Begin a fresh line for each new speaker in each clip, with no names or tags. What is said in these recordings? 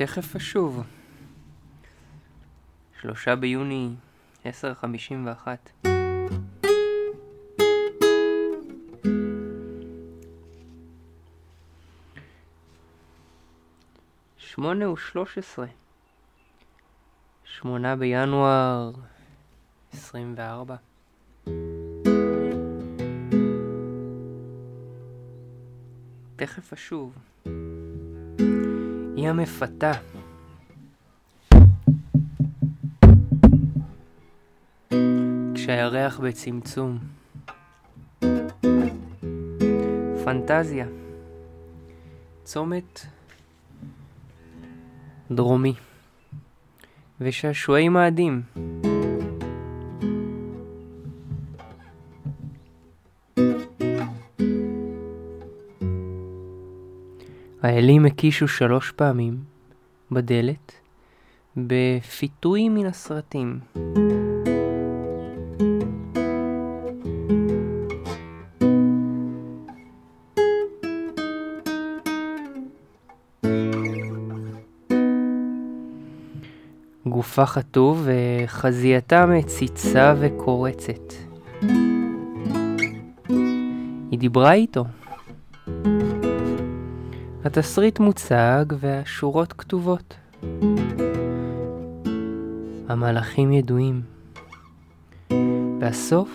תכף אשוב. שלושה ביוני, עשר חמישים ואחת. שמונה ושלוש עשרה. שמונה בינואר, עשרים וארבע. תכף אשוב. היא המפתה. כשהירח בצמצום. פנטזיה. צומת דרומי. ושעשועי מאדים. האלים הקישו שלוש פעמים בדלת בפיתוי מן הסרטים. גופה חטוב וחזייתה מציצה וקורצת. היא דיברה איתו. התסריט מוצג והשורות כתובות. המהלכים ידועים. והסוף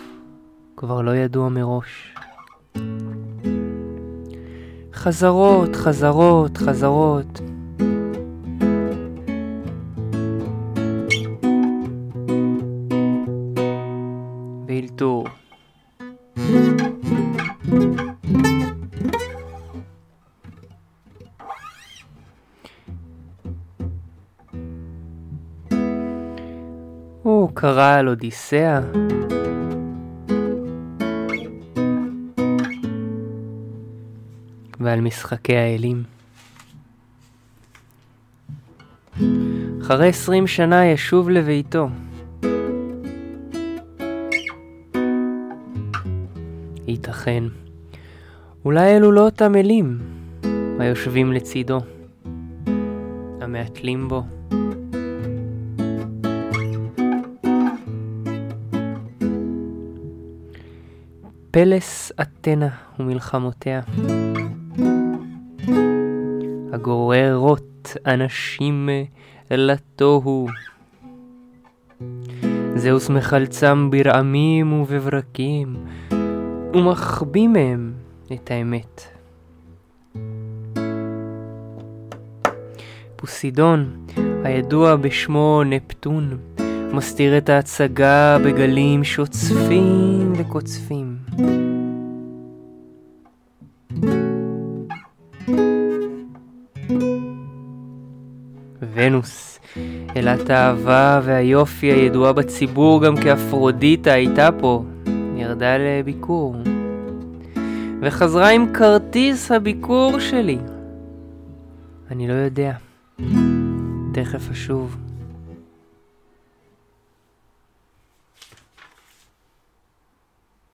כבר לא ידוע מראש. חזרות, חזרות, חזרות. ואילתור. הוא קרא על אודיסאה. ועל משחקי האלים. אחרי עשרים שנה ישוב לביתו. ייתכן. אולי אלו לא אותם אלים היושבים לצידו, המהתלים בו. פלס אתנה ומלחמותיה. הגוררות אנשים לתוהו. זהוס מחלצם ברעמים ובברקים, ומחביא מהם את האמת. פוסידון, הידוע בשמו נפטון, מסתיר את ההצגה בגלים שוצפים וקוצפים. ונוס, אלת האהבה והיופי הידועה בציבור גם כאפרודיטה הייתה פה, ירדה לביקור. וחזרה עם כרטיס הביקור שלי. אני לא יודע. תכף אשוב.